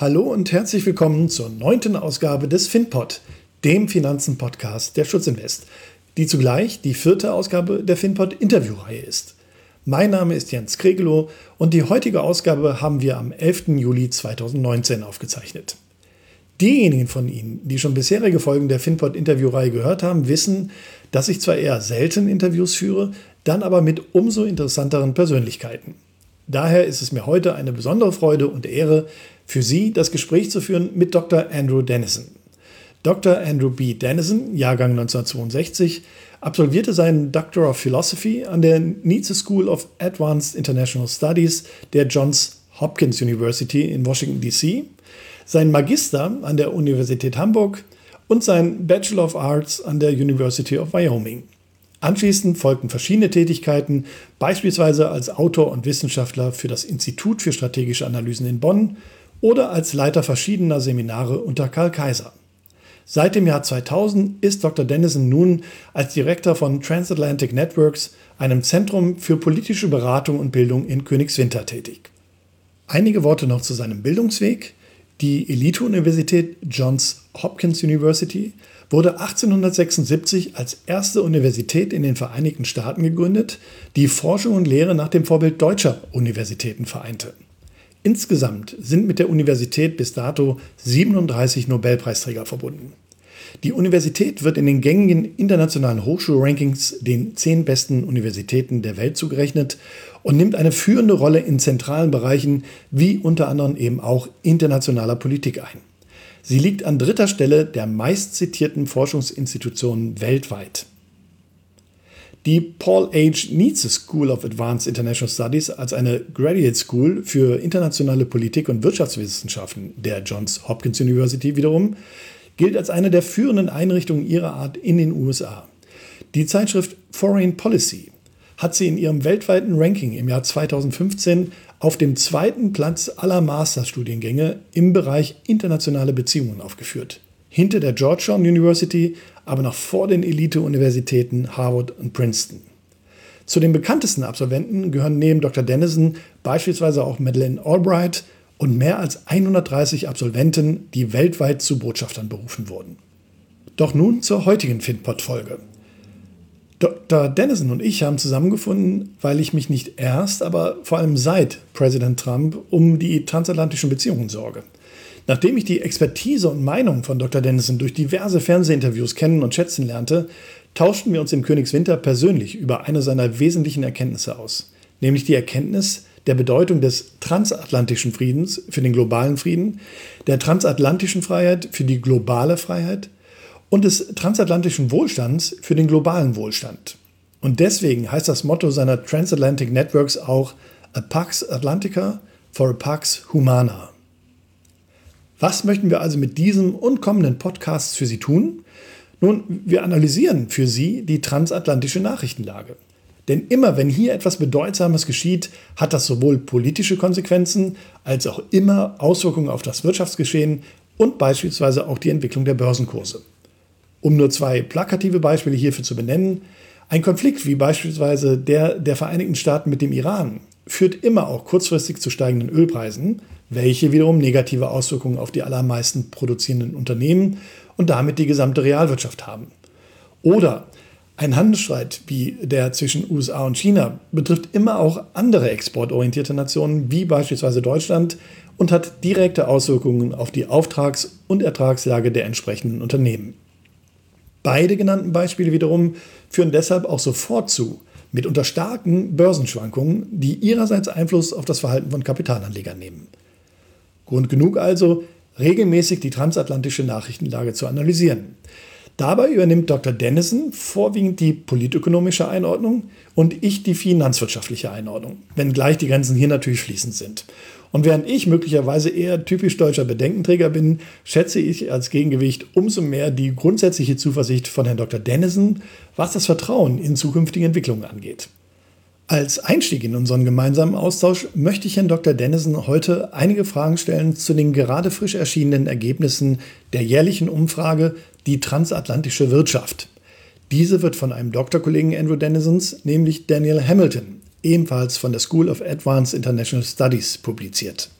Hallo und herzlich willkommen zur neunten Ausgabe des FinPod, dem Finanzen-Podcast der Schutzinvest, die zugleich die vierte Ausgabe der FinPod Interviewreihe ist. Mein Name ist Jens Kregelow und die heutige Ausgabe haben wir am 11. Juli 2019 aufgezeichnet. Diejenigen von Ihnen, die schon bisherige Folgen der FinPod Interviewreihe gehört haben, wissen, dass ich zwar eher selten Interviews führe, dann aber mit umso interessanteren Persönlichkeiten. Daher ist es mir heute eine besondere Freude und Ehre, für Sie das Gespräch zu führen mit Dr. Andrew Dennison. Dr. Andrew B. Dennison, Jahrgang 1962, absolvierte seinen Doctor of Philosophy an der Nietzsche School of Advanced International Studies der Johns Hopkins University in Washington, D.C., seinen Magister an der Universität Hamburg und seinen Bachelor of Arts an der University of Wyoming. Anschließend folgten verschiedene Tätigkeiten, beispielsweise als Autor und Wissenschaftler für das Institut für strategische Analysen in Bonn oder als Leiter verschiedener Seminare unter Karl Kaiser. Seit dem Jahr 2000 ist Dr. Dennison nun als Direktor von Transatlantic Networks, einem Zentrum für politische Beratung und Bildung in Königswinter tätig. Einige Worte noch zu seinem Bildungsweg. Die Elite-Universität Johns Hopkins University wurde 1876 als erste Universität in den Vereinigten Staaten gegründet, die Forschung und Lehre nach dem Vorbild deutscher Universitäten vereinte. Insgesamt sind mit der Universität bis dato 37 Nobelpreisträger verbunden. Die Universität wird in den gängigen internationalen Hochschulrankings den zehn besten Universitäten der Welt zugerechnet und nimmt eine führende Rolle in zentralen Bereichen wie unter anderem eben auch internationaler Politik ein. Sie liegt an dritter Stelle der meistzitierten Forschungsinstitutionen weltweit. Die Paul H. Neitze School of Advanced International Studies als eine Graduate School für internationale Politik und Wirtschaftswissenschaften der Johns Hopkins University wiederum gilt als eine der führenden Einrichtungen ihrer Art in den USA. Die Zeitschrift Foreign Policy hat sie in ihrem weltweiten Ranking im Jahr 2015 auf dem zweiten Platz aller Masterstudiengänge im Bereich internationale Beziehungen aufgeführt. Hinter der Georgetown University, aber noch vor den Elite-Universitäten Harvard und Princeton. Zu den bekanntesten Absolventen gehören neben Dr. Dennison beispielsweise auch Madeleine Albright und mehr als 130 Absolventen, die weltweit zu Botschaftern berufen wurden. Doch nun zur heutigen FinPod-Folge. Dr. Dennison und ich haben zusammengefunden, weil ich mich nicht erst, aber vor allem seit Präsident Trump um die transatlantischen Beziehungen sorge. Nachdem ich die Expertise und Meinung von Dr. Dennison durch diverse Fernsehinterviews kennen und schätzen lernte, tauschten wir uns im Königswinter persönlich über eine seiner wesentlichen Erkenntnisse aus, nämlich die Erkenntnis der Bedeutung des transatlantischen Friedens für den globalen Frieden, der transatlantischen Freiheit für die globale Freiheit und des transatlantischen Wohlstands für den globalen Wohlstand. Und deswegen heißt das Motto seiner Transatlantic Networks auch A Pax Atlantica for a Pax Humana. Was möchten wir also mit diesem und kommenden Podcasts für Sie tun? Nun, wir analysieren für Sie die transatlantische Nachrichtenlage. Denn immer wenn hier etwas Bedeutsames geschieht, hat das sowohl politische Konsequenzen als auch immer Auswirkungen auf das Wirtschaftsgeschehen und beispielsweise auch die Entwicklung der Börsenkurse. Um nur zwei plakative Beispiele hierfür zu benennen, ein Konflikt wie beispielsweise der der Vereinigten Staaten mit dem Iran führt immer auch kurzfristig zu steigenden Ölpreisen, welche wiederum negative Auswirkungen auf die allermeisten produzierenden Unternehmen und damit die gesamte Realwirtschaft haben. Oder ein Handelsstreit wie der zwischen USA und China betrifft immer auch andere exportorientierte Nationen wie beispielsweise Deutschland und hat direkte Auswirkungen auf die Auftrags- und Ertragslage der entsprechenden Unternehmen. Beide genannten Beispiele wiederum führen deshalb auch sofort zu mitunter starken Börsenschwankungen, die ihrerseits Einfluss auf das Verhalten von Kapitalanlegern nehmen. Grund genug also, regelmäßig die transatlantische Nachrichtenlage zu analysieren. Dabei übernimmt Dr. Dennison vorwiegend die politökonomische Einordnung und ich die finanzwirtschaftliche Einordnung, wenngleich die Grenzen hier natürlich fließend sind. Und während ich möglicherweise eher typisch deutscher Bedenkenträger bin, schätze ich als Gegengewicht umso mehr die grundsätzliche Zuversicht von Herrn Dr. Dennison, was das Vertrauen in zukünftige Entwicklungen angeht. Als Einstieg in unseren gemeinsamen Austausch möchte ich Herrn Dr. Dennison heute einige Fragen stellen zu den gerade frisch erschienenen Ergebnissen der jährlichen Umfrage Die transatlantische Wirtschaft. Diese wird von einem Doktorkollegen Andrew Dennisons, nämlich Daniel Hamilton, ebenfalls von der School of Advanced International Studies publiziert.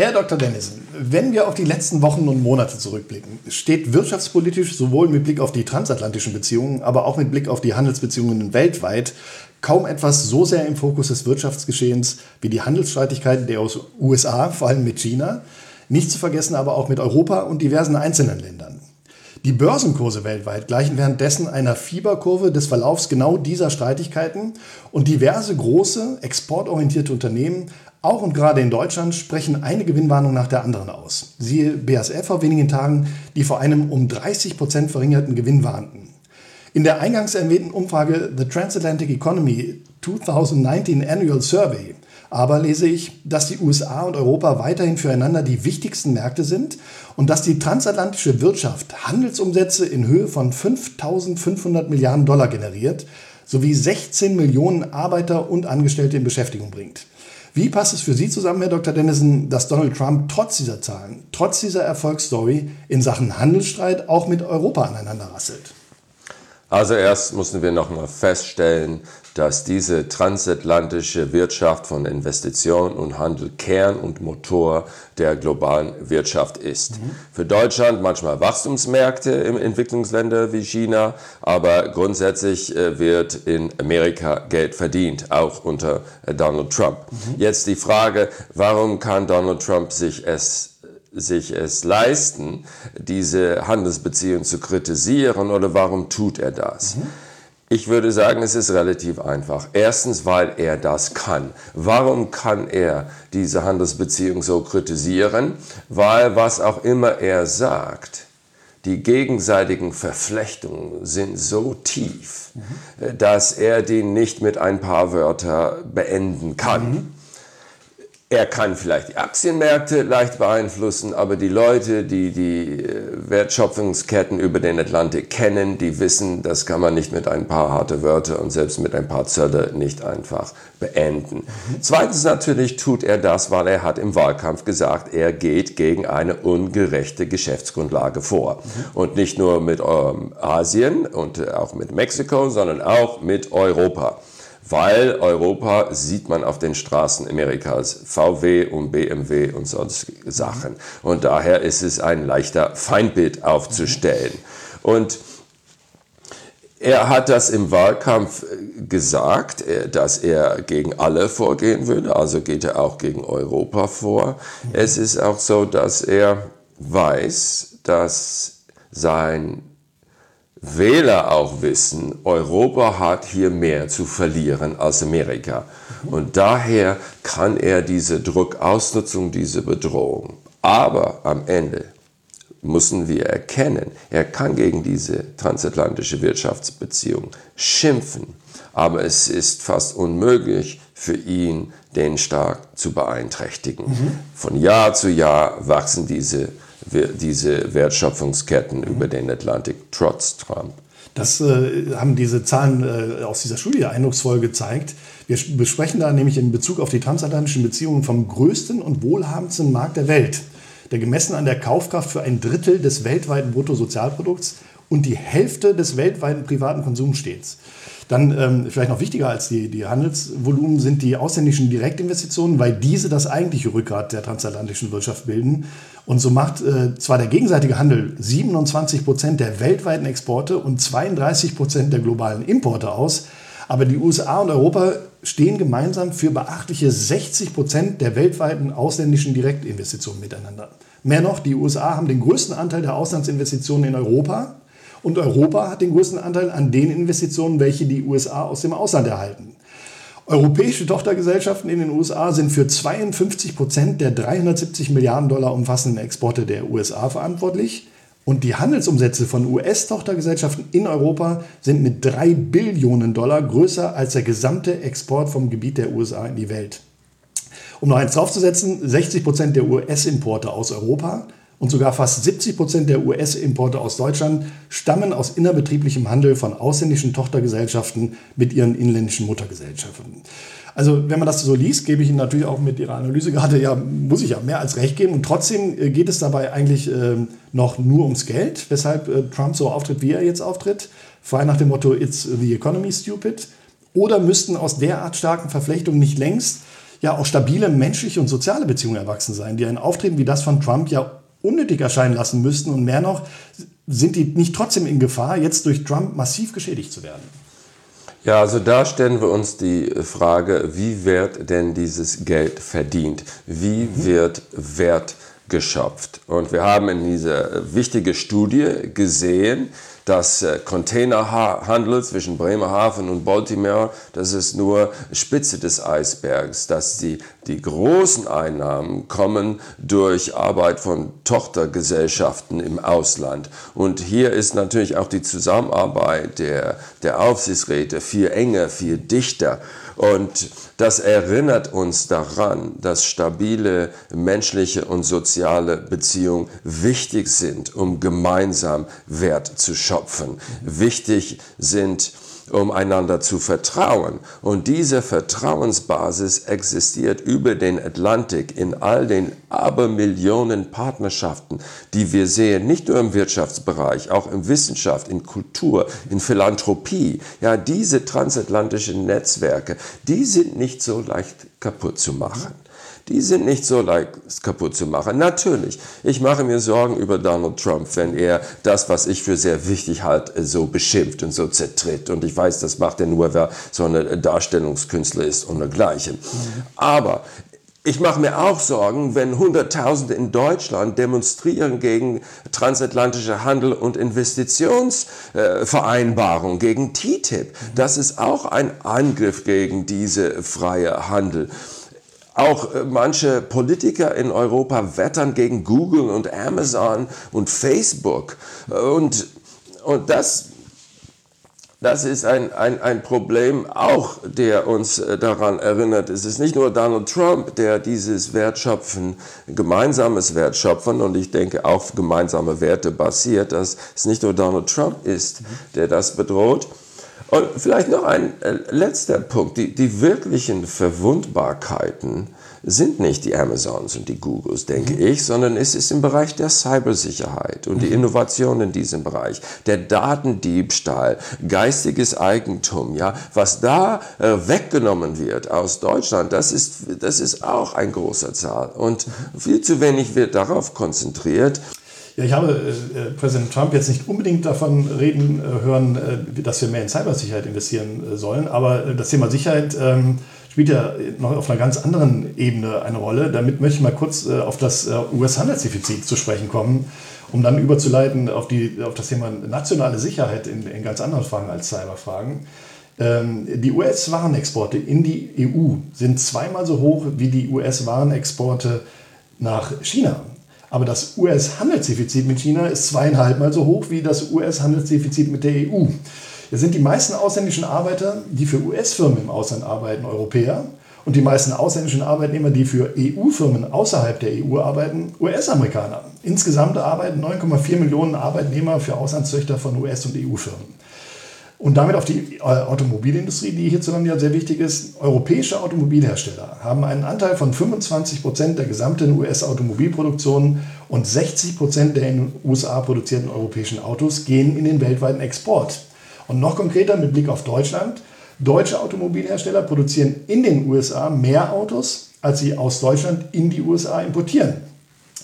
Herr Dr. Dennison, wenn wir auf die letzten Wochen und Monate zurückblicken, steht wirtschaftspolitisch sowohl mit Blick auf die transatlantischen Beziehungen, aber auch mit Blick auf die Handelsbeziehungen weltweit kaum etwas so sehr im Fokus des Wirtschaftsgeschehens wie die Handelsstreitigkeiten der USA, vor allem mit China, nicht zu vergessen aber auch mit Europa und diversen einzelnen Ländern. Die Börsenkurse weltweit gleichen währenddessen einer Fieberkurve des Verlaufs genau dieser Streitigkeiten und diverse große, exportorientierte Unternehmen, auch und gerade in Deutschland, sprechen eine Gewinnwarnung nach der anderen aus. Siehe BASF vor wenigen Tagen, die vor einem um 30 Prozent verringerten Gewinn warnten. In der eingangs erwähnten Umfrage The Transatlantic Economy 2019 Annual Survey aber lese ich, dass die USA und Europa weiterhin füreinander die wichtigsten Märkte sind und dass die transatlantische Wirtschaft Handelsumsätze in Höhe von 5.500 Milliarden Dollar generiert, sowie 16 Millionen Arbeiter und Angestellte in Beschäftigung bringt. Wie passt es für Sie zusammen, Herr Dr. Dennison, dass Donald Trump trotz dieser Zahlen, trotz dieser Erfolgsstory in Sachen Handelsstreit auch mit Europa aneinander rasselt? Also erst müssen wir noch mal feststellen, dass diese transatlantische Wirtschaft von Investition und Handel Kern und Motor der globalen Wirtschaft ist. Mhm. Für Deutschland manchmal Wachstumsmärkte in Entwicklungsländern wie China, aber grundsätzlich äh, wird in Amerika Geld verdient, auch unter äh, Donald Trump. Mhm. Jetzt die Frage, warum kann Donald Trump sich es sich es leisten, diese Handelsbeziehungen zu kritisieren oder warum tut er das? Mhm. Ich würde sagen, es ist relativ einfach. Erstens, weil er das kann. Warum kann er diese Handelsbeziehung so kritisieren? Weil was auch immer er sagt, die gegenseitigen Verflechtungen sind so tief, mhm. dass er die nicht mit ein paar Wörtern beenden kann. Mhm. Er kann vielleicht die Aktienmärkte leicht beeinflussen, aber die Leute, die die äh, Wertschöpfungsketten über den Atlantik kennen, die wissen, das kann man nicht mit ein paar harte Wörter und selbst mit ein paar Zölle nicht einfach beenden. Zweitens natürlich tut er das, weil er hat im Wahlkampf gesagt, er geht gegen eine ungerechte Geschäftsgrundlage vor. Und nicht nur mit ähm, Asien und auch mit Mexiko, sondern auch mit Europa weil Europa sieht man auf den Straßen Amerikas VW und BMW und sonst Sachen. Und daher ist es ein leichter Feindbild aufzustellen. Und er hat das im Wahlkampf gesagt, äh, dass er gegen alle vorgehen würde, also geht er auch gegen Europa vor. Es ist auch so, dass er weiß, dass sein Wähler auch wissen, Europa hat hier mehr zu verlieren als Amerika. Und daher kann er diese Druck ausnutzen, diese Bedrohung. Aber am Ende müssen wir erkennen, er kann gegen diese transatlantische Wirtschaftsbeziehung schimpfen, aber es ist fast unmöglich für ihn, den stark zu beeinträchtigen. Mhm. Von Jahr zu Jahr wachsen diese diese Wertschöpfungsketten über den Atlantik trotz Trump. Das äh, haben diese Zahlen äh, aus dieser Studie eindrucksvoll gezeigt. Wir besprechen da nämlich in Bezug auf die transatlantischen Beziehungen vom größten und wohlhabendsten Markt der Welt, der gemessen an der Kaufkraft für ein Drittel des weltweiten Bruttosozialprodukts und die Hälfte des weltweiten privaten Konsums steht. Dann ähm, vielleicht noch wichtiger als die, die Handelsvolumen sind die ausländischen Direktinvestitionen, weil diese das eigentliche Rückgrat der transatlantischen Wirtschaft bilden. Und so macht äh, zwar der gegenseitige Handel 27 Prozent der weltweiten Exporte und 32 Prozent der globalen Importe aus, aber die USA und Europa stehen gemeinsam für beachtliche 60 Prozent der weltweiten ausländischen Direktinvestitionen miteinander. Mehr noch, die USA haben den größten Anteil der Auslandsinvestitionen in Europa und Europa hat den größten Anteil an den Investitionen, welche die USA aus dem Ausland erhalten. Europäische Tochtergesellschaften in den USA sind für 52 Prozent der 370 Milliarden Dollar umfassenden Exporte der USA verantwortlich. Und die Handelsumsätze von US-Tochtergesellschaften in Europa sind mit 3 Billionen Dollar größer als der gesamte Export vom Gebiet der USA in die Welt. Um noch eins draufzusetzen, 60 Prozent der US-Importe aus Europa und sogar fast 70 Prozent der US-Importe aus Deutschland stammen aus innerbetrieblichem Handel von ausländischen Tochtergesellschaften mit ihren inländischen Muttergesellschaften. Also wenn man das so liest, gebe ich Ihnen natürlich auch mit Ihrer Analyse gerade, ja, muss ich ja mehr als recht geben. Und trotzdem äh, geht es dabei eigentlich äh, noch nur ums Geld, weshalb äh, Trump so auftritt, wie er jetzt auftritt. Frei nach dem Motto, it's the economy stupid. Oder müssten aus derart starken Verflechtungen nicht längst ja auch stabile menschliche und soziale Beziehungen erwachsen sein, die ein Auftreten wie das von Trump ja unnötig erscheinen lassen müssten und mehr noch, sind die nicht trotzdem in Gefahr, jetzt durch Trump massiv geschädigt zu werden? Ja, also da stellen wir uns die Frage, wie wird denn dieses Geld verdient? Wie mhm. wird Wert geschöpft? Und wir haben in dieser wichtigen Studie gesehen, dass äh, Containerhandel zwischen Bremerhaven und Baltimore, das ist nur Spitze des Eisbergs, dass die, die großen Einnahmen kommen durch Arbeit von Tochtergesellschaften im Ausland. Und hier ist natürlich auch die Zusammenarbeit der, der Aufsichtsräte viel enger, viel dichter. Und das erinnert uns daran, dass stabile menschliche und soziale Beziehungen wichtig sind, um gemeinsam Wert zu schöpfen. Wichtig sind, um einander zu vertrauen. Und diese Vertrauensbasis existiert über den Atlantik in all den Abermillionen Partnerschaften, die wir sehen, nicht nur im Wirtschaftsbereich, auch in Wissenschaft, in Kultur, in Philanthropie. Ja, diese transatlantischen Netzwerke, die sind nicht so leicht kaputt zu machen die sind nicht so leicht kaputt zu machen. Natürlich, ich mache mir Sorgen über Donald Trump, wenn er das, was ich für sehr wichtig halte, so beschimpft und so zertritt. Und ich weiß, das macht er nur, wer so ein Darstellungskünstler ist und dergleichen. Aber ich mache mir auch Sorgen, wenn Hunderttausende in Deutschland demonstrieren gegen transatlantische Handel- und Investitionsvereinbarung, gegen TTIP. Das ist auch ein Angriff gegen diese freie Handel. Auch äh, manche Politiker in Europa wettern gegen Google und Amazon und Facebook. Und, und das, das ist ein, ein, ein Problem auch, der uns äh, daran erinnert. Es ist nicht nur Donald Trump, der dieses Wertschöpfen, gemeinsames Wertschöpfen und ich denke auf gemeinsame Werte basiert, dass es nicht nur Donald Trump ist, der das bedroht. Und vielleicht noch ein äh, letzter Punkt. Die, die wirklichen Verwundbarkeiten sind nicht die Amazons und die Googles, denke mhm. ich, sondern es ist im Bereich der Cybersicherheit und mhm. die Innovation in diesem Bereich, der Datendiebstahl, geistiges Eigentum, ja, was da äh, weggenommen wird aus Deutschland, das ist, das ist auch ein großer Zahl und mhm. viel zu wenig wird darauf konzentriert. Ja, ich habe äh, äh, Präsident Trump jetzt nicht unbedingt davon reden äh, hören, äh, dass wir mehr in Cybersicherheit investieren äh, sollen, aber äh, das Thema Sicherheit ähm, spielt ja noch auf einer ganz anderen Ebene eine Rolle. Damit möchte ich mal kurz auf das US-Handelsdefizit zu sprechen kommen, um dann überzuleiten auf, die, auf das Thema nationale Sicherheit in, in ganz anderen Fragen als Cyberfragen. Ähm, die US-Warenexporte in die EU sind zweimal so hoch wie die US-Warenexporte nach China. Aber das US-Handelsdefizit mit China ist zweieinhalb Mal so hoch wie das US-Handelsdefizit mit der EU. Hier sind die meisten ausländischen Arbeiter, die für US-Firmen im Ausland arbeiten, Europäer. Und die meisten ausländischen Arbeitnehmer, die für EU-Firmen außerhalb der EU arbeiten, US-Amerikaner. Insgesamt arbeiten 9,4 Millionen Arbeitnehmer für Auslandszüchter von US- und EU-Firmen. Und damit auf die äh, Automobilindustrie, die hierzulande ja sehr wichtig ist. Europäische Automobilhersteller haben einen Anteil von 25 Prozent der gesamten US-Automobilproduktion und 60 Prozent der in den USA produzierten europäischen Autos gehen in den weltweiten Export. Und noch konkreter mit Blick auf Deutschland. Deutsche Automobilhersteller produzieren in den USA mehr Autos, als sie aus Deutschland in die USA importieren.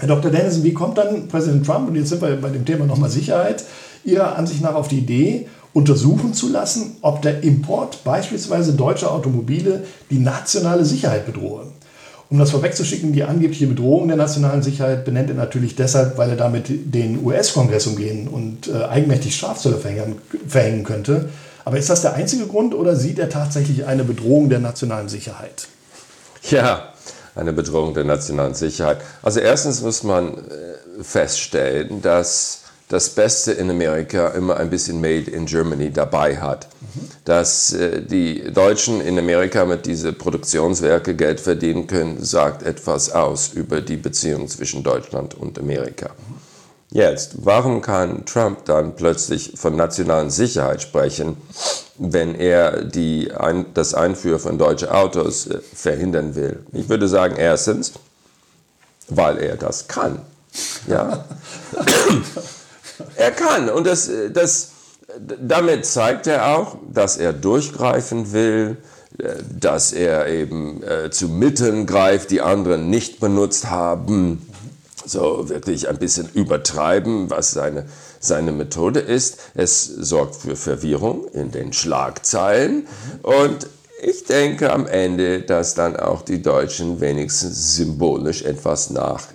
Herr Dr. Dennison, wie kommt dann Präsident Trump, und jetzt sind wir bei dem Thema nochmal Sicherheit, Ihrer Ansicht nach auf die Idee, untersuchen zu lassen, ob der Import beispielsweise deutscher Automobile die nationale Sicherheit bedrohe. Um das vorwegzuschicken, die angebliche Bedrohung der nationalen Sicherheit benennt er natürlich deshalb, weil er damit den US-Kongress umgehen und äh, eigenmächtig Strafzölle verhängen, verhängen könnte. Aber ist das der einzige Grund oder sieht er tatsächlich eine Bedrohung der nationalen Sicherheit? Ja, eine Bedrohung der nationalen Sicherheit. Also erstens muss man äh, feststellen, dass das Beste in Amerika immer ein bisschen Made in Germany dabei hat. Dass äh, die Deutschen in Amerika mit diesen Produktionswerke Geld verdienen können, sagt etwas aus über die Beziehung zwischen Deutschland und Amerika. Jetzt, warum kann Trump dann plötzlich von nationalen Sicherheit sprechen, wenn er die, ein, das Einführen von deutschen Autos äh, verhindern will? Ich würde sagen, erstens, weil er das kann. Ja. Er kann und das, das, damit zeigt er auch, dass er durchgreifen will, dass er eben äh, zu Mitteln greift, die andere nicht benutzt haben. So wirklich ein bisschen übertreiben, was seine, seine Methode ist. Es sorgt für Verwirrung in den Schlagzeilen und ich denke am Ende, dass dann auch die Deutschen wenigstens symbolisch etwas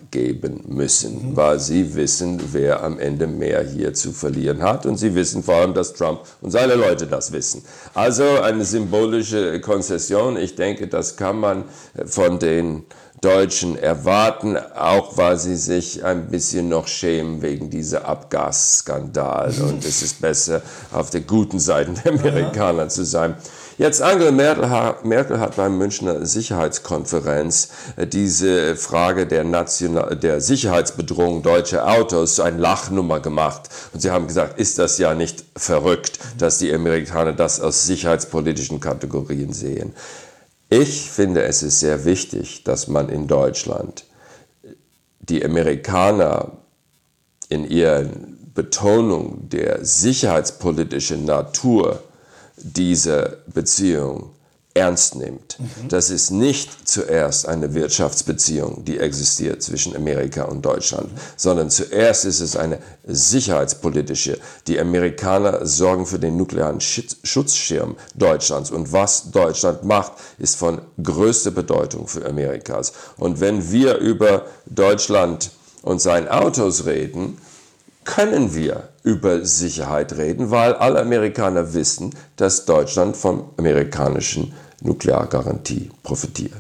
nachgeben müssen, mhm. weil sie wissen, wer am Ende mehr hier zu verlieren hat und sie wissen vor allem, dass Trump und seine Leute das wissen. Also eine symbolische Konzession, ich denke, das kann man von den Deutschen erwarten, auch weil sie sich ein bisschen noch schämen wegen dieser Abgasskandal und es ist besser auf der guten Seite der Amerikaner zu sein. Jetzt Angela Merkel, hat beim Münchner Sicherheitskonferenz äh, diese Frage der, National, der Sicherheitsbedrohung deutscher Autos zu einer Lachnummer gemacht. Und sie haben gesagt, ist das ja nicht verrückt, dass die Amerikaner das aus sicherheitspolitischen Kategorien sehen. Ich finde, es ist sehr wichtig, dass man in Deutschland die Amerikaner in ihrer Betonung der sicherheitspolitischen Natur diese Beziehung ernst nimmt. Mhm. Das ist nicht zuerst eine Wirtschaftsbeziehung, die existiert zwischen Amerika und Deutschland, mhm. sondern zuerst ist es eine sicherheitspolitische. Die Amerikaner sorgen für den nuklearen Schutzschirm Deutschlands und was Deutschland macht, ist von größter Bedeutung für Amerikas. Und wenn wir über Deutschland und seine Autos reden, können wir über Sicherheit reden, weil alle Amerikaner wissen, dass Deutschland von amerikanischen Nukleargarantie profitiert.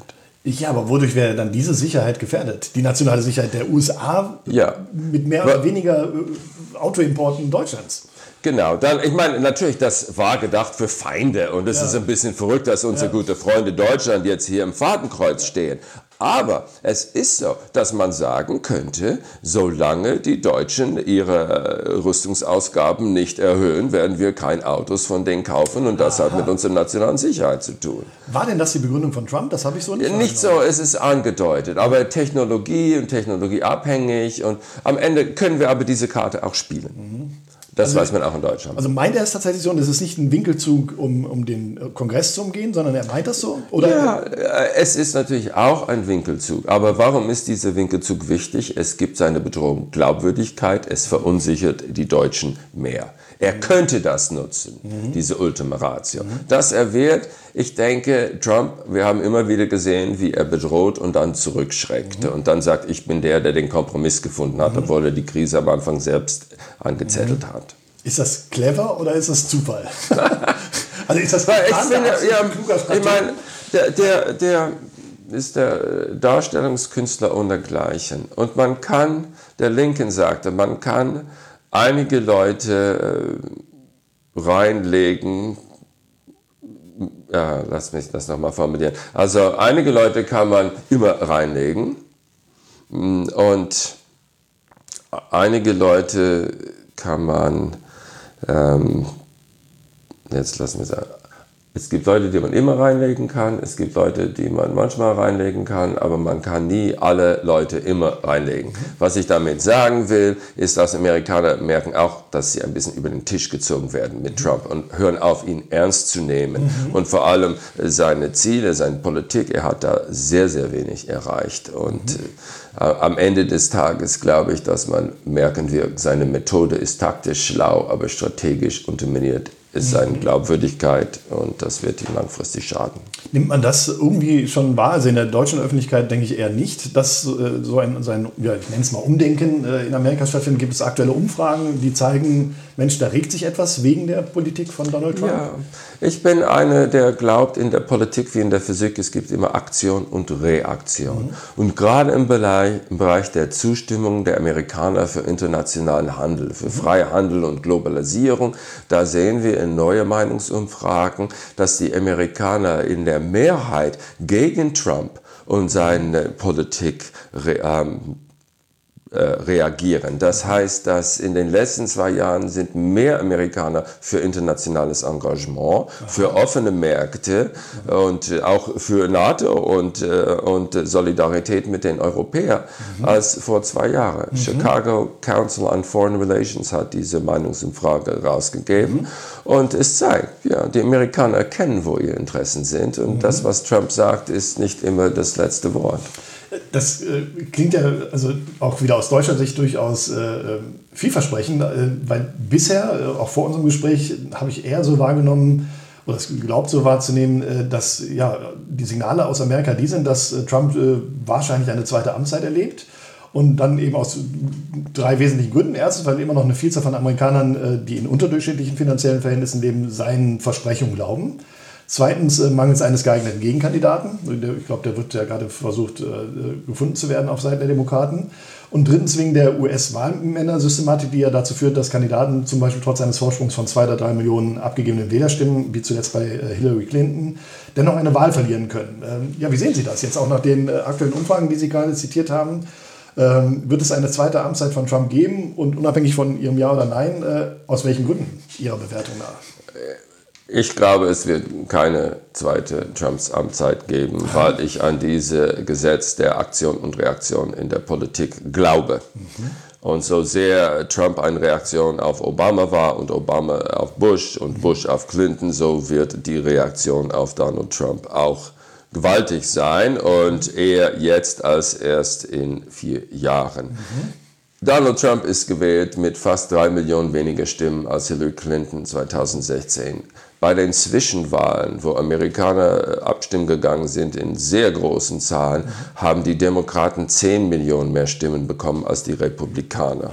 Ja, aber wodurch wäre dann diese Sicherheit gefährdet? Die nationale Sicherheit der USA ja. mit mehr oder weniger äh, Autoimporten Deutschlands? Genau, dann, ich meine, natürlich, das war gedacht für Feinde und es ja. ist ein bisschen verrückt, dass unsere ja. gute Freunde Deutschland jetzt hier im Fadenkreuz stehen. Aber es ist so, dass man sagen könnte, solange die Deutschen ihre Rüstungsausgaben nicht erhöhen, werden wir kein Autos von denen kaufen und das Aha. hat mit unserer nationalen Sicherheit zu tun. War denn das die Begründung von Trump? Das habe ich so nicht Nicht so, es ist angedeutet, aber Technologie und technologieabhängig und am Ende können wir aber diese Karte auch spielen. Das also, weiß man auch in Deutschland. Also meint er es tatsächlich so, und es ist nicht ein Winkelzug, um, um den Kongress zu umgehen, sondern er meint das so? Oder? Ja, äh, es ist natürlich auch ein Winkelzug. Aber warum ist dieser Winkelzug wichtig? Es gibt seine Bedrohung Glaubwürdigkeit, es verunsichert die Deutschen mehr. Er könnte das nutzen, mhm. diese Ultima Ratio. Mhm. Dass er wird, ich denke, Trump, wir haben immer wieder gesehen, wie er bedroht und dann zurückschreckt mhm. und dann sagt, ich bin der, der den Kompromiss gefunden hat, mhm. obwohl er die Krise am Anfang selbst angezettelt mhm. hat. Ist das clever oder ist das Zufall? also ist das ich finde, ja, ich meine, der, der, der ist der Darstellungskünstler untergleichen. Und man kann, der Lincoln sagte, man kann einige Leute äh, reinlegen. Ja, lass mich das nochmal formulieren. Also einige Leute kann man immer reinlegen mm, und einige Leute kann man, ähm, jetzt lassen wir sagen, es gibt Leute, die man immer reinlegen kann, es gibt Leute, die man manchmal reinlegen kann, aber man kann nie alle Leute immer reinlegen. Was ich damit sagen will, ist, dass Amerikaner merken auch, dass sie ein bisschen über den Tisch gezogen werden mit Trump und hören auf, ihn ernst zu nehmen. Mhm. Und vor allem seine Ziele, seine Politik, er hat da sehr, sehr wenig erreicht. Und mhm. äh, am Ende des Tages glaube ich, dass man merken wird, seine Methode ist taktisch schlau, aber strategisch unterminiert ist seine Glaubwürdigkeit und das wird ihm langfristig schaden. Nimmt man das irgendwie schon wahr? Also in der deutschen Öffentlichkeit denke ich eher nicht, dass äh, so ein, so ein ja, ich nenne es mal Umdenken äh, in Amerika stattfindet. Gibt es aktuelle Umfragen, die zeigen, Mensch, da regt sich etwas wegen der Politik von Donald Trump? Ja, ich bin einer, der glaubt, in der Politik wie in der Physik, es gibt immer Aktion und Reaktion. Mhm. Und gerade im Bereich, im Bereich der Zustimmung der Amerikaner für internationalen Handel, für mhm. Freihandel und Globalisierung, da sehen wir neue Meinungsumfragen, dass die Amerikaner in der Mehrheit gegen Trump und seine Politik ähm, äh, reagieren. Das heißt, dass in den letzten zwei Jahren sind mehr Amerikaner für internationales Engagement, für offene Märkte und auch für NATO und, äh, und Solidarität mit den Europäern mhm. als vor zwei Jahren. Mhm. Chicago Council on Foreign Relations hat diese Meinungsumfrage rausgegeben mhm. und es zeigt, ja, die Amerikaner erkennen, wo ihre Interessen sind und das, was Trump sagt, ist nicht immer das letzte Wort. Das äh, klingt ja also auch wieder aus deutscher Sicht durchaus äh, ähm, vielversprechend, äh, weil bisher, äh, auch vor unserem Gespräch, habe ich eher so wahrgenommen, oder es glaubt so wahrzunehmen, äh, dass ja, die Signale aus Amerika die sind, dass Trump wahrscheinlich eine zweite Amtszeit erlebt. Und dann eben aus drei wesentlichen Gründen. Erstens, weil immer noch eine Vielzahl von Amerikanern, die in unterdurchschnittlichen finanziellen Verhältnissen leben, seinen Versprechungen glauben. Zweitens äh, mangels eines geeigneten Gegenkandidaten. Ich glaube, der wird ja gerade versucht, äh, gefunden zu werden auf Seiten der Demokraten. Und drittens wegen der US-Wahlmänner-Systematik, die ja dazu führt, dass Kandidaten zum Beispiel trotz eines Vorsprungs von zwei oder drei Millionen abgegebenen Wählerstimmen, wie zuletzt bei äh, Hillary Clinton, dennoch eine Wahl verlieren können. Ähm, ja, wie sehen Sie das jetzt auch nach den aktuellen Umfragen, die Sie gerade zitiert haben? Ähm, wird es eine zweite Amtszeit von Trump geben und unabhängig von Ihrem Ja oder Nein, aus welchen Gründen Ihrer Bewertung nach? Ich glaube, es wird keine zweite Trumps Amtszeit geben, weil ich an diese Gesetz der Aktion und Reaktion in der Politik glaube. Mhm. Und so sehr Trump eine Reaktion auf Obama war und Obama auf Bush und Bush auf Clinton, so wird die Reaktion auf Donald Trump auch gewaltig sein und eher jetzt als erst in vier Jahren. Mhm. Donald Trump ist gewählt mit fast drei Millionen weniger Stimmen als Hillary Clinton 2016 bei den Zwischenwahlen, wo Amerikaner äh, abstimmen gegangen sind in sehr großen Zahlen, haben die Demokraten 10 Millionen mehr Stimmen bekommen als die Republikaner.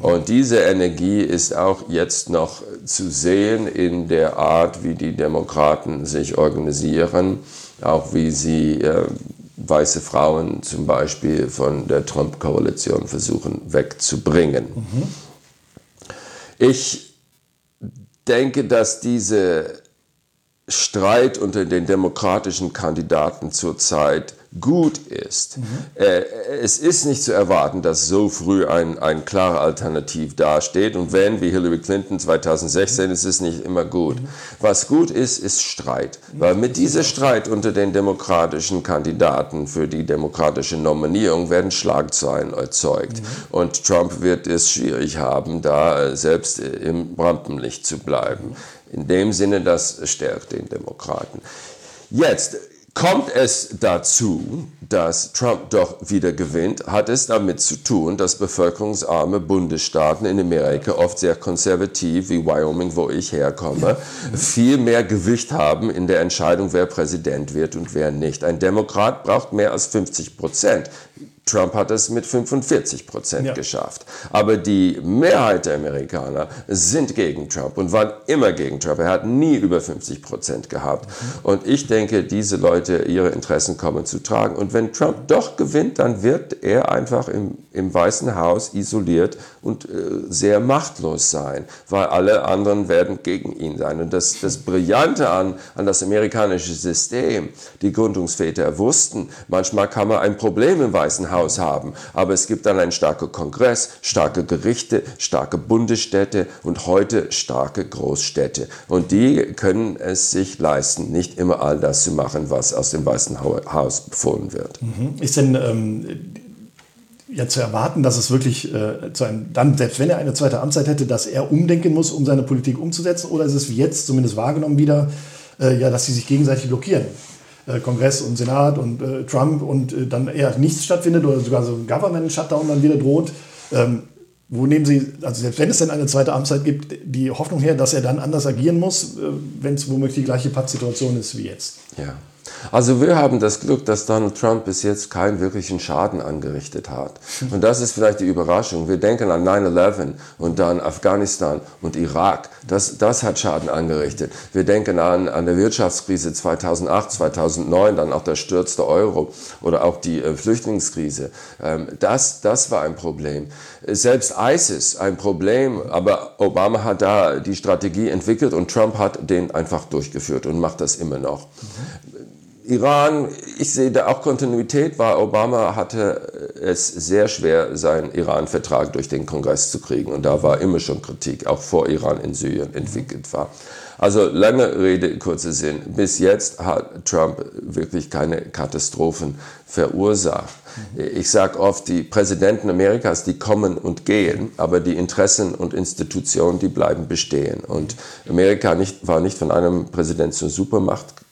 Und diese Energie ist auch jetzt noch zu sehen in der Art, wie die Demokraten sich organisieren, auch wie sie äh, weiße Frauen zum Beispiel von der Trump-Koalition versuchen wegzubringen. Mhm. Ich denke, dass diese Streit unter den demokratischen Kandidaten zurzeit gut ist. Mhm. Äh, es ist nicht zu erwarten, dass so früh ein, ein klarer Alternativ dasteht. Und wenn, wie Hillary Clinton 2016, mhm. ist es nicht immer gut. Mhm. Was gut ist, ist Streit. Mhm. Weil mit diesem Streit unter den demokratischen Kandidaten für die demokratische Nominierung werden Schlagzeilen erzeugt. Mhm. Und Trump wird es schwierig haben, da selbst im Rampenlicht zu bleiben. In dem Sinne, das stärkt den Demokraten. Jetzt, Kommt es dazu, dass Trump doch wieder gewinnt, hat es damit zu tun, dass bevölkerungsarme Bundesstaaten in Amerika, oft sehr konservativ, wie Wyoming, wo ich herkomme, viel mehr Gewicht haben in der Entscheidung, wer Präsident wird und wer nicht. Ein Demokrat braucht mehr als 50 Prozent. Trump hat es mit 45 Prozent ja. geschafft. Aber die Mehrheit der Amerikaner sind gegen Trump und waren immer gegen Trump. Er hat nie über 50 Prozent gehabt. Und ich denke, diese Leute, ihre Interessen kommen zu tragen. Und wenn Trump doch gewinnt, dann wird er einfach im, im Weißen Haus isoliert und äh, sehr machtlos sein, weil alle anderen werden gegen ihn sein. Und das, das Brillante an, an das amerikanische System, die Gründungsväter wussten, manchmal kann man ein Problem im Weißen Haus Haus haben. Aber es gibt dann einen starken Kongress, starke Gerichte, starke Bundesstädte und heute starke Großstädte. Und die können es sich leisten, nicht immer all das zu machen, was aus dem Weißen Haus befohlen wird. Mhm. Ist denn ähm, ja zu erwarten, dass es wirklich äh, zu einem, dann, selbst wenn er eine zweite Amtszeit hätte, dass er umdenken muss, um seine Politik umzusetzen? Oder ist es wie jetzt zumindest wahrgenommen wieder, äh, ja, dass sie sich gegenseitig blockieren? Äh, Kongress und Senat und äh, Trump und äh, dann eher nichts stattfindet oder sogar so ein Government-Shutdown dann wieder droht. Ähm, wo nehmen Sie, also selbst wenn es denn eine zweite Amtszeit gibt, die Hoffnung her, dass er dann anders agieren muss, äh, wenn es womöglich die gleiche Pattsituation ist wie jetzt? Ja. Also wir haben das Glück, dass Donald Trump bis jetzt keinen wirklichen Schaden angerichtet hat. Und das ist vielleicht die Überraschung. Wir denken an 9-11 und dann Afghanistan und Irak. Das, das hat Schaden angerichtet. Wir denken an, an der Wirtschaftskrise 2008, 2009, dann auch der Sturz der Euro oder auch die äh, Flüchtlingskrise. Ähm, das, das war ein Problem. Selbst ISIS ein Problem, aber Obama hat da die Strategie entwickelt und Trump hat den einfach durchgeführt und macht das immer noch. Iran, ich sehe da auch Kontinuität, weil Obama hatte es sehr schwer, seinen Iran-Vertrag durch den Kongress zu kriegen. Und da war immer schon Kritik, auch vor Iran in Syrien entwickelt war. Also lange Rede, kurzer Sinn. Bis jetzt hat Trump wirklich keine Katastrophen verursacht. Ich sage oft, die Präsidenten Amerikas, die kommen und gehen, aber die Interessen und Institutionen, die bleiben bestehen. Und Amerika nicht, war nicht von einem Präsident zur Supermacht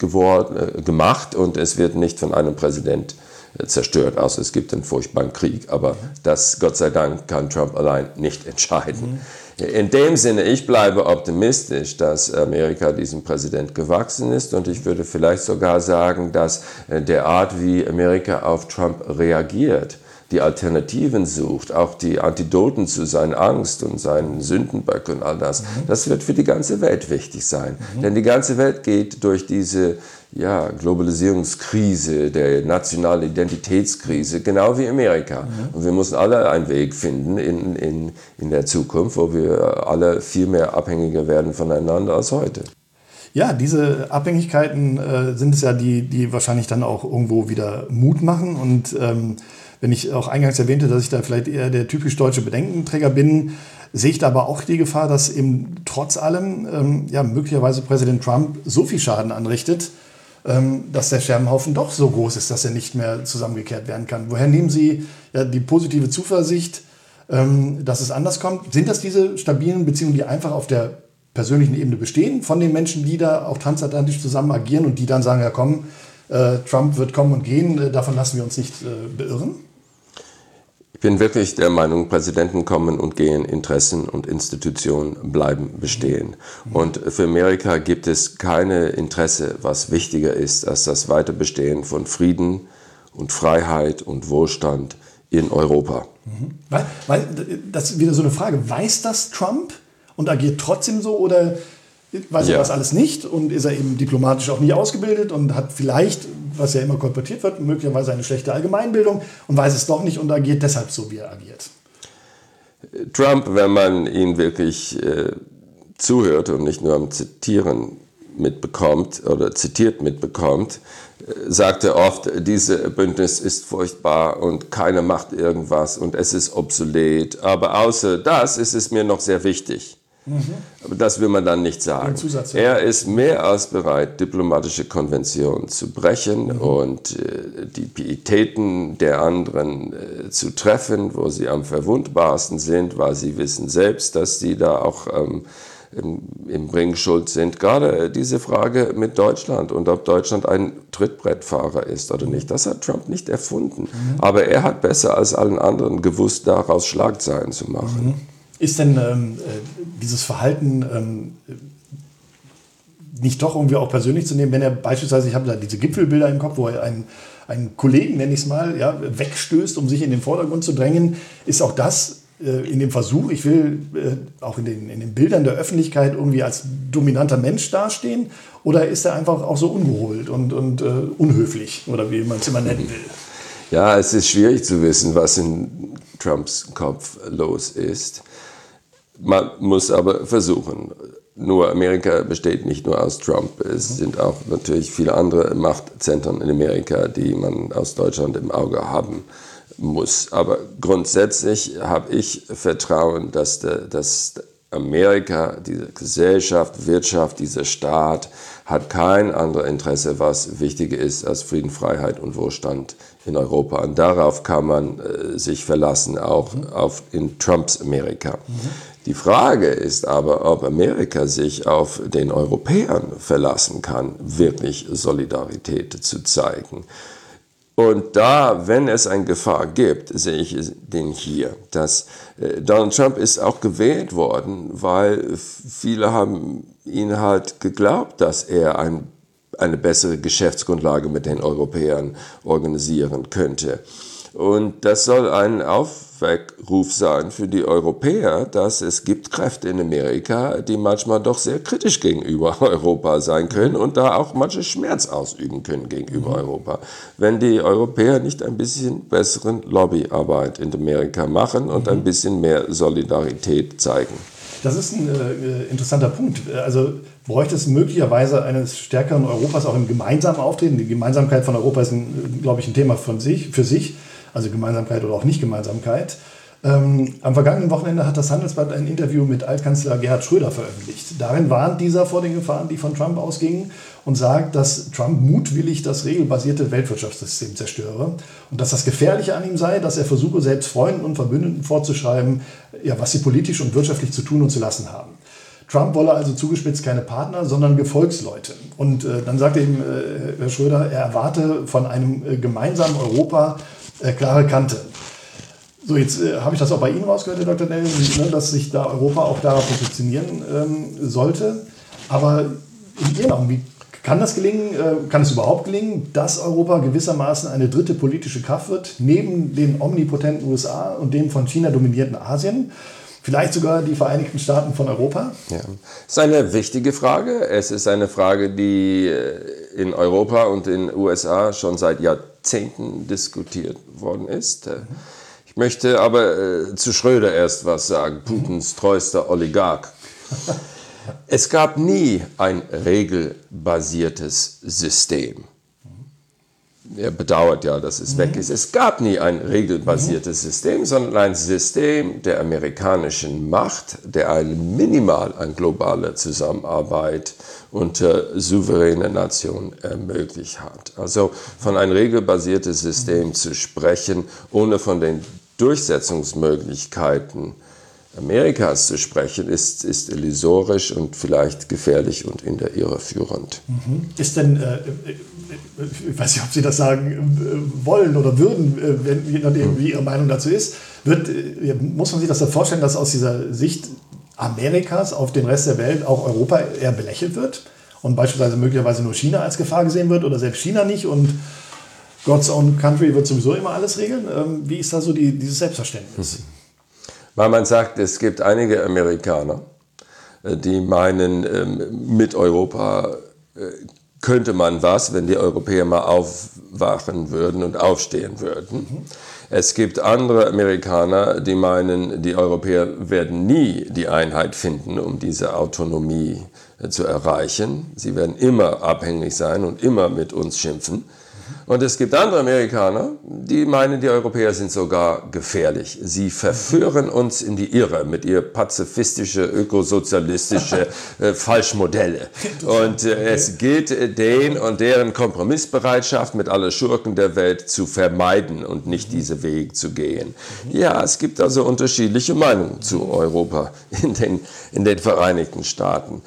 geworden, äh, gemacht und es wird nicht von einem Präsident äh, zerstört, außer es gibt einen furchtbaren Krieg. Aber das, Gott sei Dank, kann Trump allein nicht entscheiden. In dem Sinne, ich bleibe optimistisch, dass Amerika diesem Präsident gewachsen ist und ich würde vielleicht sogar sagen, dass äh, der Art, wie Amerika auf Trump reagiert, die Alternativen sucht, auch die Antidoten zu seiner Angst und seinen Sündenböcken und all das, mhm. das wird für die ganze Welt wichtig sein. Mhm. Denn die ganze Welt geht durch diese ja, Globalisierungskrise, der nationalen Identitätskrise, genau wie Amerika. Mhm. Und wir müssen alle einen Weg finden in, in, in der Zukunft, wo wir alle viel mehr abhängiger werden voneinander als heute. Ja, diese Abhängigkeiten äh, sind es ja, die, die wahrscheinlich dann auch irgendwo wieder Mut machen. Und ähm, wenn ich auch eingangs erwähnte, dass ich da vielleicht eher der typisch deutsche Bedenkenträger bin, sehe ich da aber auch die Gefahr, dass eben trotz allem ähm, ja, möglicherweise Präsident Trump so viel Schaden anrichtet, ähm, dass der Scherbenhaufen doch so groß ist, dass er nicht mehr zusammengekehrt werden kann. Woher nehmen Sie ja, die positive Zuversicht, ähm, dass es anders kommt? Sind das diese stabilen Beziehungen, die einfach auf der persönlichen Ebene bestehen, von den Menschen, die da auch transatlantisch zusammen agieren und die dann sagen, ja komm, äh, Trump wird kommen und gehen, äh, davon lassen wir uns nicht äh, beirren? Ich bin wirklich der Meinung, Präsidenten kommen und gehen, Interessen und Institutionen bleiben bestehen. Und für Amerika gibt es keine Interesse, was wichtiger ist als das Weiterbestehen von Frieden und Freiheit und Wohlstand in Europa. Mhm. Weil, weil, das ist wieder so eine Frage. Weiß das Trump und agiert trotzdem so oder weiß er ja. das alles nicht und ist er eben diplomatisch auch nie ausgebildet und hat vielleicht was ja immer kolportiert wird, möglicherweise eine schlechte Allgemeinbildung und weiß es doch nicht und agiert deshalb so, wie er agiert. Trump, wenn man ihn wirklich äh, zuhört und nicht nur am Zitieren mitbekommt oder zitiert mitbekommt, äh, sagte oft, diese Bündnis ist furchtbar und keiner macht irgendwas und es ist obsolet. Aber außer das ist es mir noch sehr wichtig. Mhm. Das will man dann nicht sagen. Er ist mehr als bereit, diplomatische Konventionen zu brechen mhm. und äh, die Pietäten der anderen äh, zu treffen, wo sie am verwundbarsten sind, weil sie wissen selbst, dass sie da auch ähm, im, im Bringschuld sind. Gerade diese Frage mit Deutschland und ob Deutschland ein Trittbrettfahrer ist oder nicht, das hat Trump nicht erfunden. Mhm. Aber er hat besser als allen anderen gewusst, daraus Schlagzeilen zu machen. Ist denn ähm, äh, dieses Verhalten ähm, nicht doch irgendwie auch persönlich zu nehmen, wenn er beispielsweise, ich habe da diese Gipfelbilder im Kopf, wo er einen, einen Kollegen, nenne ich es mal, ja, wegstößt, um sich in den Vordergrund zu drängen, ist auch das äh, in dem Versuch, ich will äh, auch in den, in den Bildern der Öffentlichkeit irgendwie als dominanter Mensch dastehen, oder ist er einfach auch so ungeholt und, und äh, unhöflich, oder wie man es immer nennen will? Ja, es ist schwierig zu wissen, was in Trumps Kopf los ist. Man muss aber versuchen. Nur Amerika besteht nicht nur aus Trump. Es mhm. sind auch natürlich viele andere Machtzentren in Amerika, die man aus Deutschland im Auge haben muss. Aber grundsätzlich habe ich Vertrauen, dass, der, dass Amerika, diese Gesellschaft, Wirtschaft, dieser Staat hat kein anderes Interesse, was wichtiger ist als Frieden, Freiheit und Wohlstand in Europa. Und darauf kann man äh, sich verlassen, auch mhm. auf in Trumps Amerika. Mhm. Die Frage ist aber, ob Amerika sich auf den Europäern verlassen kann, wirklich Solidarität zu zeigen. Und da, wenn es eine Gefahr gibt, sehe ich den hier, dass äh, Donald Trump ist auch gewählt worden, weil viele haben ihn halt geglaubt, dass er ein, eine bessere Geschäftsgrundlage mit den Europäern organisieren könnte. Und das soll ein Aufweckruf sein für die Europäer, dass es gibt Kräfte in Amerika, die manchmal doch sehr kritisch gegenüber Europa sein können und da auch manche Schmerz ausüben können gegenüber mhm. Europa. Wenn die Europäer nicht ein bisschen besseren Lobbyarbeit in Amerika machen und mhm. ein bisschen mehr Solidarität zeigen. Das ist ein äh, interessanter Punkt. Also bräuchte es möglicherweise eines stärkeren Europas auch im gemeinsamen Auftreten. Die Gemeinsamkeit von Europa ist, glaube ich, ein Thema von sich, für sich. Also Gemeinsamkeit oder auch Nicht-Gemeinsamkeit. Ähm, am vergangenen Wochenende hat das Handelsblatt ein Interview mit Altkanzler Gerhard Schröder veröffentlicht. Darin warnt dieser vor den Gefahren, die von Trump ausgingen und sagt, dass Trump mutwillig das regelbasierte Weltwirtschaftssystem zerstöre und dass das Gefährliche an ihm sei, dass er versuche, selbst Freunden und Verbündeten vorzuschreiben, ja, was sie politisch und wirtschaftlich zu tun und zu lassen haben. Trump wolle also zugespitzt keine Partner, sondern Gefolgsleute. Und äh, dann sagte ihm äh, Herr Schröder, er erwarte von einem äh, gemeinsamen Europa äh, klare Kante. So, jetzt äh, habe ich das auch bei Ihnen rausgehört, Herr Dr. Nelson, ne, dass sich da Europa auch darauf positionieren ähm, sollte. Aber in Ihren Augen, wie kann das gelingen, äh, kann es überhaupt gelingen, dass Europa gewissermaßen eine dritte politische Kraft wird, neben den omnipotenten USA und dem von China dominierten Asien? Vielleicht sogar die Vereinigten Staaten von Europa? Ja, das ist eine wichtige Frage. Es ist eine Frage, die äh, in Europa und in den USA schon seit Jahrzehnten diskutiert worden ist. Mhm. Ich möchte aber äh, zu Schröder erst was sagen, Putins treuester Oligarch. Es gab nie ein regelbasiertes System. Er bedauert ja, dass es mhm. weg ist. Es gab nie ein regelbasiertes mhm. System, sondern ein System der amerikanischen Macht, der eine minimal an globaler Zusammenarbeit unter souveränen Nationen ermöglicht hat. Also von ein regelbasiertes System mhm. zu sprechen, ohne von den Durchsetzungsmöglichkeiten Amerikas zu sprechen, ist, ist illusorisch und vielleicht gefährlich und in der Irre führend. Mhm. Ist denn, äh, äh, ich weiß nicht, ob Sie das sagen äh, wollen oder würden, äh, wenn, je nachdem, wie Ihre Meinung dazu ist, wird, äh, muss man sich das so vorstellen, dass aus dieser Sicht Amerikas auf den Rest der Welt auch Europa eher belächelt wird und beispielsweise möglicherweise nur China als Gefahr gesehen wird oder selbst China nicht und God's Own Country wird sowieso immer alles regeln. Ähm, wie ist da so die, dieses Selbstverständnis? Mhm. Weil man sagt, es gibt einige Amerikaner, die meinen, ähm, mit Europa könnte man was, wenn die Europäer mal aufwachen würden und aufstehen würden. Es gibt andere Amerikaner, die meinen, die Europäer werden nie die Einheit finden, um diese Autonomie äh, zu erreichen. Sie werden immer abhängig sein und immer mit uns schimpfen. Und es gibt andere Amerikaner, die meinen, die Europäer sind sogar gefährlich. Sie verführen uns in die Irre mit ihr pazifistische, ökosozialistische äh, Falschmodelle. Und äh, es gilt, äh, den und deren Kompromissbereitschaft mit aller Schurken der Welt zu vermeiden und nicht diese Wege zu gehen. Ja, es gibt also unterschiedliche Meinungen zu Europa in den, in den Vereinigten Staaten.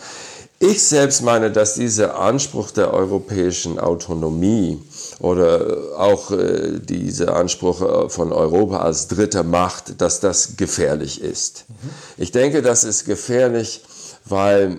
Ich selbst meine, dass dieser Anspruch der europäischen Autonomie oder auch äh, dieser Anspruch äh, von Europa als dritte Macht, dass das gefährlich ist. Mhm. Ich denke, das ist gefährlich, weil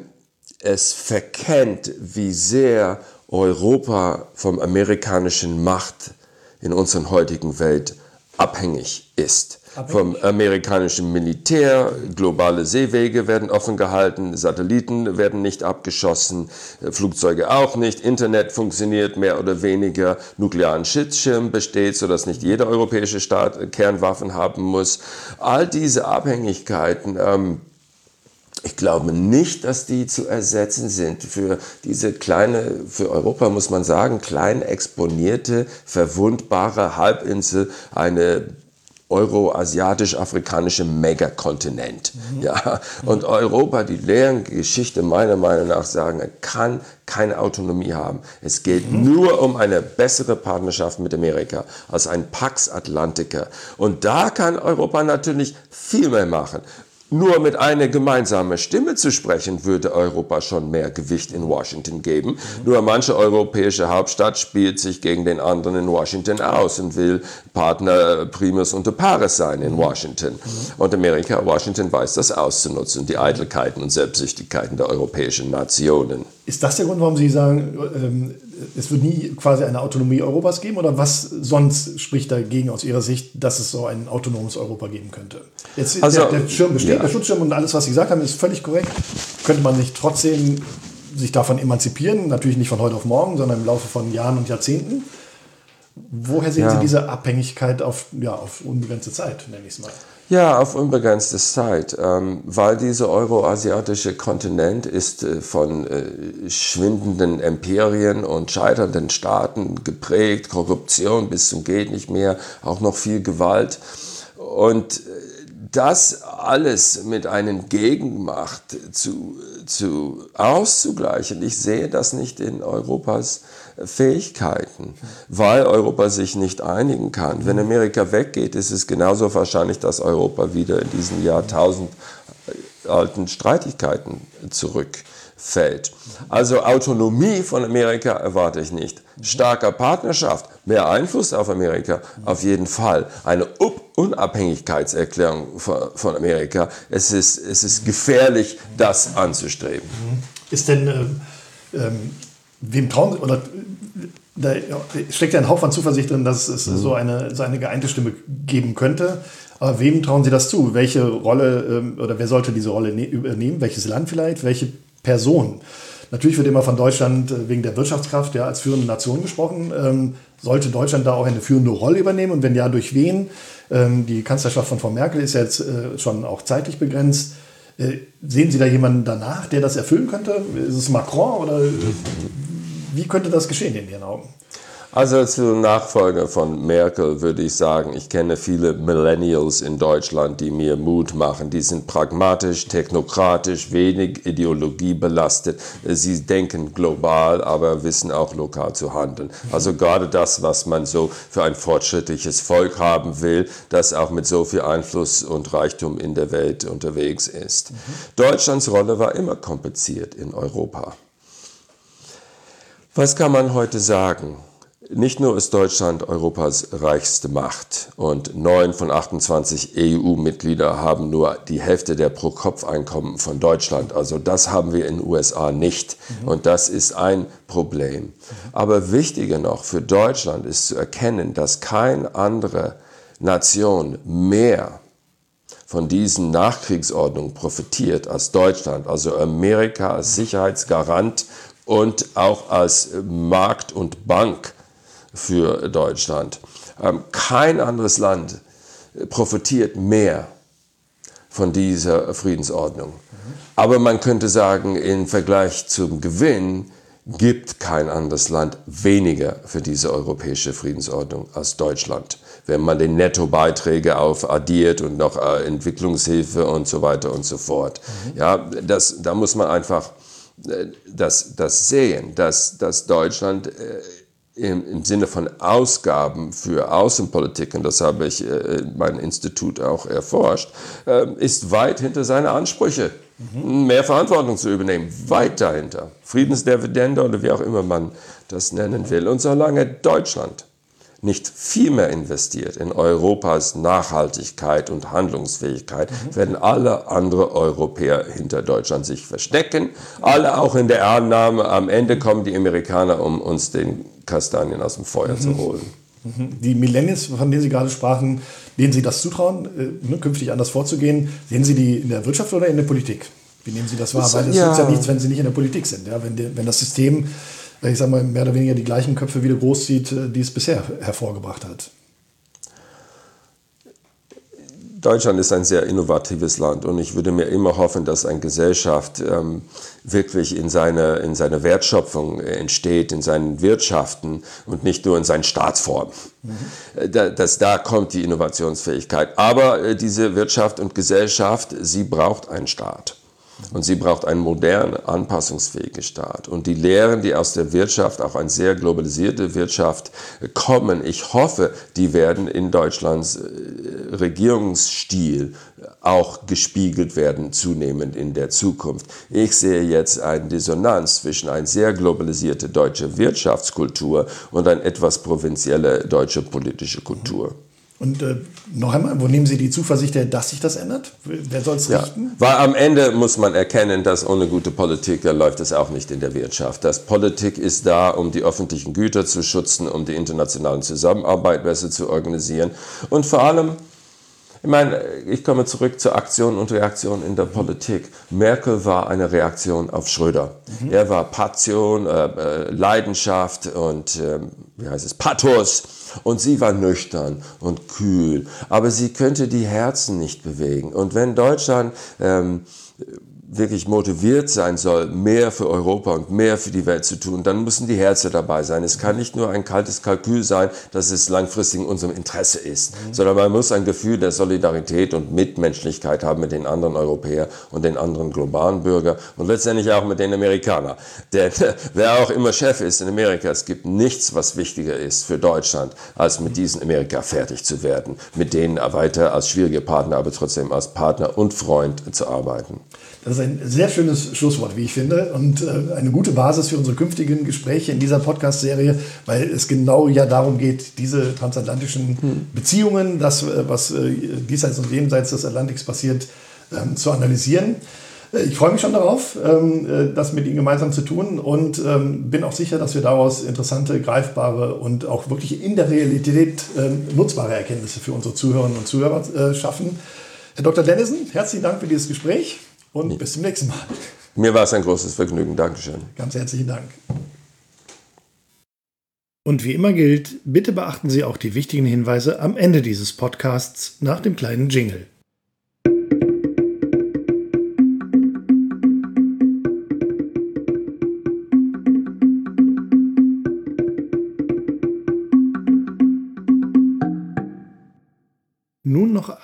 es verkennt, wie sehr Europa vom amerikanischen Macht in unserer heutigen Welt abhängig ist vom amerikanischen Militär. Globale Seewege werden offen gehalten, Satelliten werden nicht abgeschossen, äh, Flugzeuge auch nicht, Internet funktioniert mehr oder weniger, nuklearen Schutzschirm besteht, sodass nicht jeder europäische Staat Kernwaffen haben muss. All diese Abhängigkeiten ähm, ich glaube nicht, dass die zu ersetzen sind für diese kleine, für Europa muss man sagen, klein exponierte, verwundbare Halbinsel, eine euroasiatisch-afrikanische Megakontinent. Mhm. Ja, und Europa, die leeren Geschichte meiner Meinung nach sagen, kann keine Autonomie haben. Es geht mhm. nur um eine bessere Partnerschaft mit Amerika als ein Pax Atlantica. Und da kann Europa natürlich viel mehr machen. Nur mit einer gemeinsamen Stimme zu sprechen, würde Europa schon mehr Gewicht in Washington geben. Nur manche europäische Hauptstadt spielt sich gegen den anderen in Washington aus und will Partner Primus unter Pares sein in Washington. Und Amerika, Washington weiß das auszunutzen, die Eitelkeiten und Selbstsüchtigkeiten der europäischen Nationen. Ist das der Grund, warum Sie sagen, ähm, es wird nie quasi eine Autonomie Europas geben? Oder was sonst spricht dagegen aus Ihrer Sicht, dass es so ein autonomes Europa geben könnte? Jetzt, also, der, der Schirm besteht, ja. der Schutzschirm und alles, was Sie gesagt haben, ist völlig korrekt. Könnte man nicht trotzdem sich davon emanzipieren? Natürlich nicht von heute auf morgen, sondern im Laufe von Jahren und Jahrzehnten. Woher sehen ja. Sie diese Abhängigkeit auf, ja, auf unbegrenzte Zeit, nenne ich es mal? Ja, auf unbegrenzte Zeit, ähm, weil dieser euroasiatische Kontinent ist äh, von äh, schwindenden Imperien und scheiternden Staaten geprägt, Korruption bis zum geht nicht mehr, auch noch viel Gewalt. Und äh, das alles mit einer Gegenmacht zu, zu auszugleichen, ich sehe das nicht in Europas Fähigkeiten, weil Europa sich nicht einigen kann. Wenn Amerika weggeht, ist es genauso wahrscheinlich, dass Europa wieder in diesen Jahrtausend alten Streitigkeiten zurückfällt. Also Autonomie von Amerika erwarte ich nicht. Starker Partnerschaft, mehr Einfluss auf Amerika, auf jeden Fall. Eine Unabhängigkeitserklärung von Amerika. Es ist, es ist gefährlich, das anzustreben. Ist denn, ähm, ähm wem trauen, oder da steckt ja ein Haufen Zuversicht drin, dass es mhm. so, eine, so eine geeinte Stimme geben könnte. Aber wem trauen Sie das zu? Welche Rolle ähm, oder wer sollte diese Rolle ne-, übernehmen? Welches Land vielleicht? Welche Person? Natürlich wird immer von Deutschland äh, wegen der Wirtschaftskraft ja, als führende Nation gesprochen. Ähm, sollte Deutschland da auch eine führende Rolle übernehmen? Und wenn ja, durch wen? Ähm, die Kanzlerschaft von Frau Merkel ist ja jetzt äh, schon auch zeitlich begrenzt. Äh, sehen Sie da jemanden danach, der das erfüllen könnte? Ist es Macron oder wie könnte das geschehen in Ihren Augen? Also zu Nachfolger von Merkel würde ich sagen, ich kenne viele Millennials in Deutschland, die mir Mut machen. Die sind pragmatisch, technokratisch, wenig ideologiebelastet. Sie denken global, aber wissen auch lokal zu handeln. Also gerade das, was man so für ein fortschrittliches Volk haben will, das auch mit so viel Einfluss und Reichtum in der Welt unterwegs ist. Deutschlands Rolle war immer kompliziert in Europa. Was kann man heute sagen? Nicht nur ist Deutschland Europas reichste Macht und neun von 28 EU-Mitglieder haben nur die Hälfte der Pro-Kopf-Einkommen von Deutschland. Also das haben wir in den USA nicht mhm. und das ist ein Problem. Aber wichtiger noch für Deutschland ist zu erkennen, dass keine andere Nation mehr von diesen Nachkriegsordnungen profitiert als Deutschland. Also Amerika als Sicherheitsgarant und auch als Markt und Bank für Deutschland. Ähm, kein anderes Land profitiert mehr von dieser Friedensordnung. Aber man könnte sagen, im Vergleich zum Gewinn gibt kein anderes Land weniger für diese europäische Friedensordnung als Deutschland. Wenn man die Nettobeiträge aufaddiert und noch äh, Entwicklungshilfe und so weiter und so fort. Ja, das, da muss man einfach das, das sehen, dass, dass Deutschland äh, im, im Sinne von Ausgaben für Außenpolitik, und das habe ich äh, mein Institut auch erforscht, äh, ist weit hinter seine Ansprüche, mhm. mehr Verantwortung zu übernehmen, weit dahinter. Friedensdividende oder wie auch immer man das nennen will. Und solange Deutschland nicht viel mehr investiert in Europas Nachhaltigkeit und Handlungsfähigkeit, mhm. werden alle anderen Europäer hinter Deutschland sich verstecken. Alle auch in der Annahme, am Ende kommen die Amerikaner, um uns den Kastanien aus dem Feuer mhm. zu holen. Mhm. Die Millennials, von denen Sie gerade sprachen, denen Sie das zutrauen, äh, ne, künftig anders vorzugehen, sehen Sie die in der Wirtschaft oder in der Politik? Wie nehmen Sie das wahr? Weil es ja. ja nichts, wenn Sie nicht in der Politik sind. Ja? Wenn, die, wenn das System ich sag mal, mehr oder weniger die gleichen Köpfe wieder großzieht, äh, die es bisher hervorgebracht hat. Deutschland ist ein sehr innovatives Land und ich würde mir immer hoffen, dass eine Gesellschaft ähm, wirklich in seiner in seine Wertschöpfung entsteht, in seinen Wirtschaften und nicht nur in seinen Staatsformen. Mhm. Da, dass da kommt die Innovationsfähigkeit. Aber äh, diese Wirtschaft und Gesellschaft, sie braucht einen Staat. Und sie braucht einen modernen, anpassungsfähigen Staat. Und die Lehren, die aus der Wirtschaft, auch eine sehr globalisierte Wirtschaft kommen, ich hoffe, die werden in Deutschlands äh, Regierungsstil auch gespiegelt werden, zunehmend in der Zukunft. Ich sehe jetzt eine Dissonanz zwischen einer sehr globalisierten deutschen Wirtschaftskultur und einer etwas provinzielle deutsche politische Kultur. Und äh, noch einmal, wo nehmen Sie die Zuversicht her, dass sich das ändert? Wer soll es richten? Ja, weil am Ende muss man erkennen, dass ohne gute Politik läuft es auch nicht in der Wirtschaft. Das Politik ist da, um die öffentlichen Güter zu schützen, um die internationale Zusammenarbeit besser zu organisieren und vor allem ich meine, ich komme zurück zur Aktion und Reaktion in der Politik. Merkel war eine Reaktion auf Schröder. Mhm. Er war Passion, äh, äh, Leidenschaft und äh, wie heißt es, Pathos Und sie war nüchtern und kühl, aber sie könnte die Herzen nicht bewegen. Und wenn Deutschland ähm, wirklich motiviert sein soll, mehr für Europa und mehr für die Welt zu tun, dann müssen die Herzen dabei sein. Es kann nicht nur ein kaltes Kalkül sein, dass es langfristig in unserem Interesse ist, mhm. sondern man muss ein Gefühl der Solidarität und Mitmenschlichkeit haben mit den anderen Europäern und den anderen globalen Bürgern und letztendlich auch mit den Amerikanern. Denn wer auch immer Chef ist in Amerika, es gibt nichts, was wichtiger ist für Deutschland, als mit diesen Amerika fertig zu werden, mit denen weiter als schwierige Partner, aber trotzdem als Partner und Freund zu arbeiten. Das ist ein sehr schönes Schlusswort, wie ich finde, und äh, eine gute Basis für unsere künftigen Gespräche in dieser Podcast-Serie, weil es genau ja darum geht, diese transatlantischen hm. Beziehungen, das, äh, was äh, diesseits und jenseits des Atlantiks passiert, ähm, zu analysieren. Ich freue mich schon darauf, ähm, das mit Ihnen gemeinsam zu tun und ähm, bin auch sicher, dass wir daraus interessante, greifbare und auch wirklich in der Realität nutzbare Erkenntnisse für unsere Zuhörerinnen und Zuhörer schaffen. Herr Dr. Dennison, herzlichen Dank für dieses Gespräch und ja. bis zum nächsten Mal. Mir war es ein großes Vergnügen. Dankeschön. Ganz herzlichen Dank. Und wie immer gilt, bitte beachten Sie auch die wichtigen Hinweise am Ende dieses Podcasts nach dem kleinen Jingle.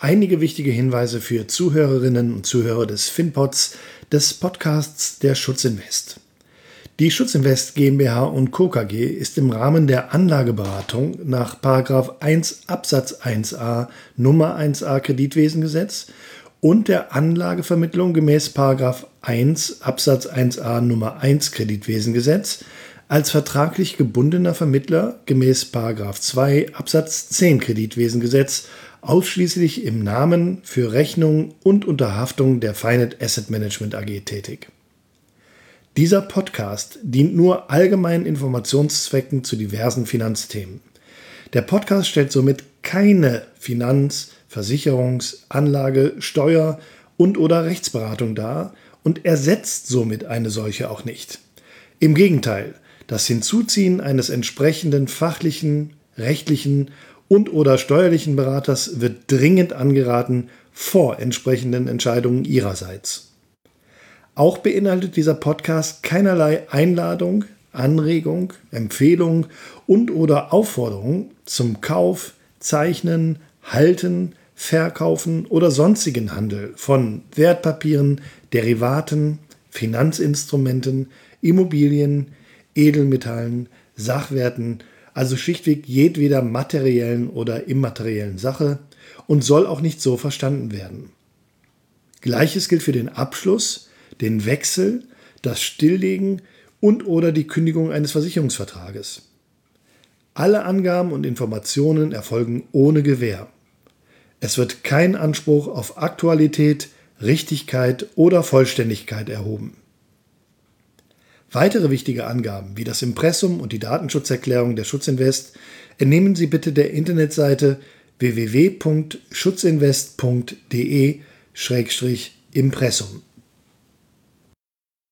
Einige wichtige Hinweise für Zuhörerinnen und Zuhörer des FinPods, des Podcasts der Schutzinvest. Die Schutzinvest GmbH und Co. KG ist im Rahmen der Anlageberatung nach 1 Absatz 1a Nummer 1a Kreditwesengesetz und der Anlagevermittlung gemäß 1 Absatz 1a Nummer 1 Kreditwesengesetz als vertraglich gebundener Vermittler gemäß 2 Absatz 10 Kreditwesengesetz ausschließlich im Namen für Rechnung und Unterhaftung der Finet Asset Management AG tätig. Dieser Podcast dient nur allgemeinen Informationszwecken zu diversen Finanzthemen. Der Podcast stellt somit keine Finanz-, Versicherungs-, Anlage-, Steuer- und/oder Rechtsberatung dar und ersetzt somit eine solche auch nicht. Im Gegenteil, das Hinzuziehen eines entsprechenden fachlichen, rechtlichen und oder steuerlichen Beraters wird dringend angeraten vor entsprechenden Entscheidungen ihrerseits. Auch beinhaltet dieser Podcast keinerlei Einladung, Anregung, Empfehlung und oder Aufforderung zum Kauf, Zeichnen, Halten, Verkaufen oder sonstigen Handel von Wertpapieren, Derivaten, Finanzinstrumenten, Immobilien, Edelmetallen, Sachwerten also schlichtweg jedweder materiellen oder immateriellen Sache und soll auch nicht so verstanden werden. Gleiches gilt für den Abschluss, den Wechsel, das Stilllegen und oder die Kündigung eines Versicherungsvertrages. Alle Angaben und Informationen erfolgen ohne Gewähr. Es wird kein Anspruch auf Aktualität, Richtigkeit oder Vollständigkeit erhoben. Weitere wichtige Angaben wie das Impressum und die Datenschutzerklärung der Schutzinvest entnehmen Sie bitte der Internetseite www.schutzinvest.de-impressum.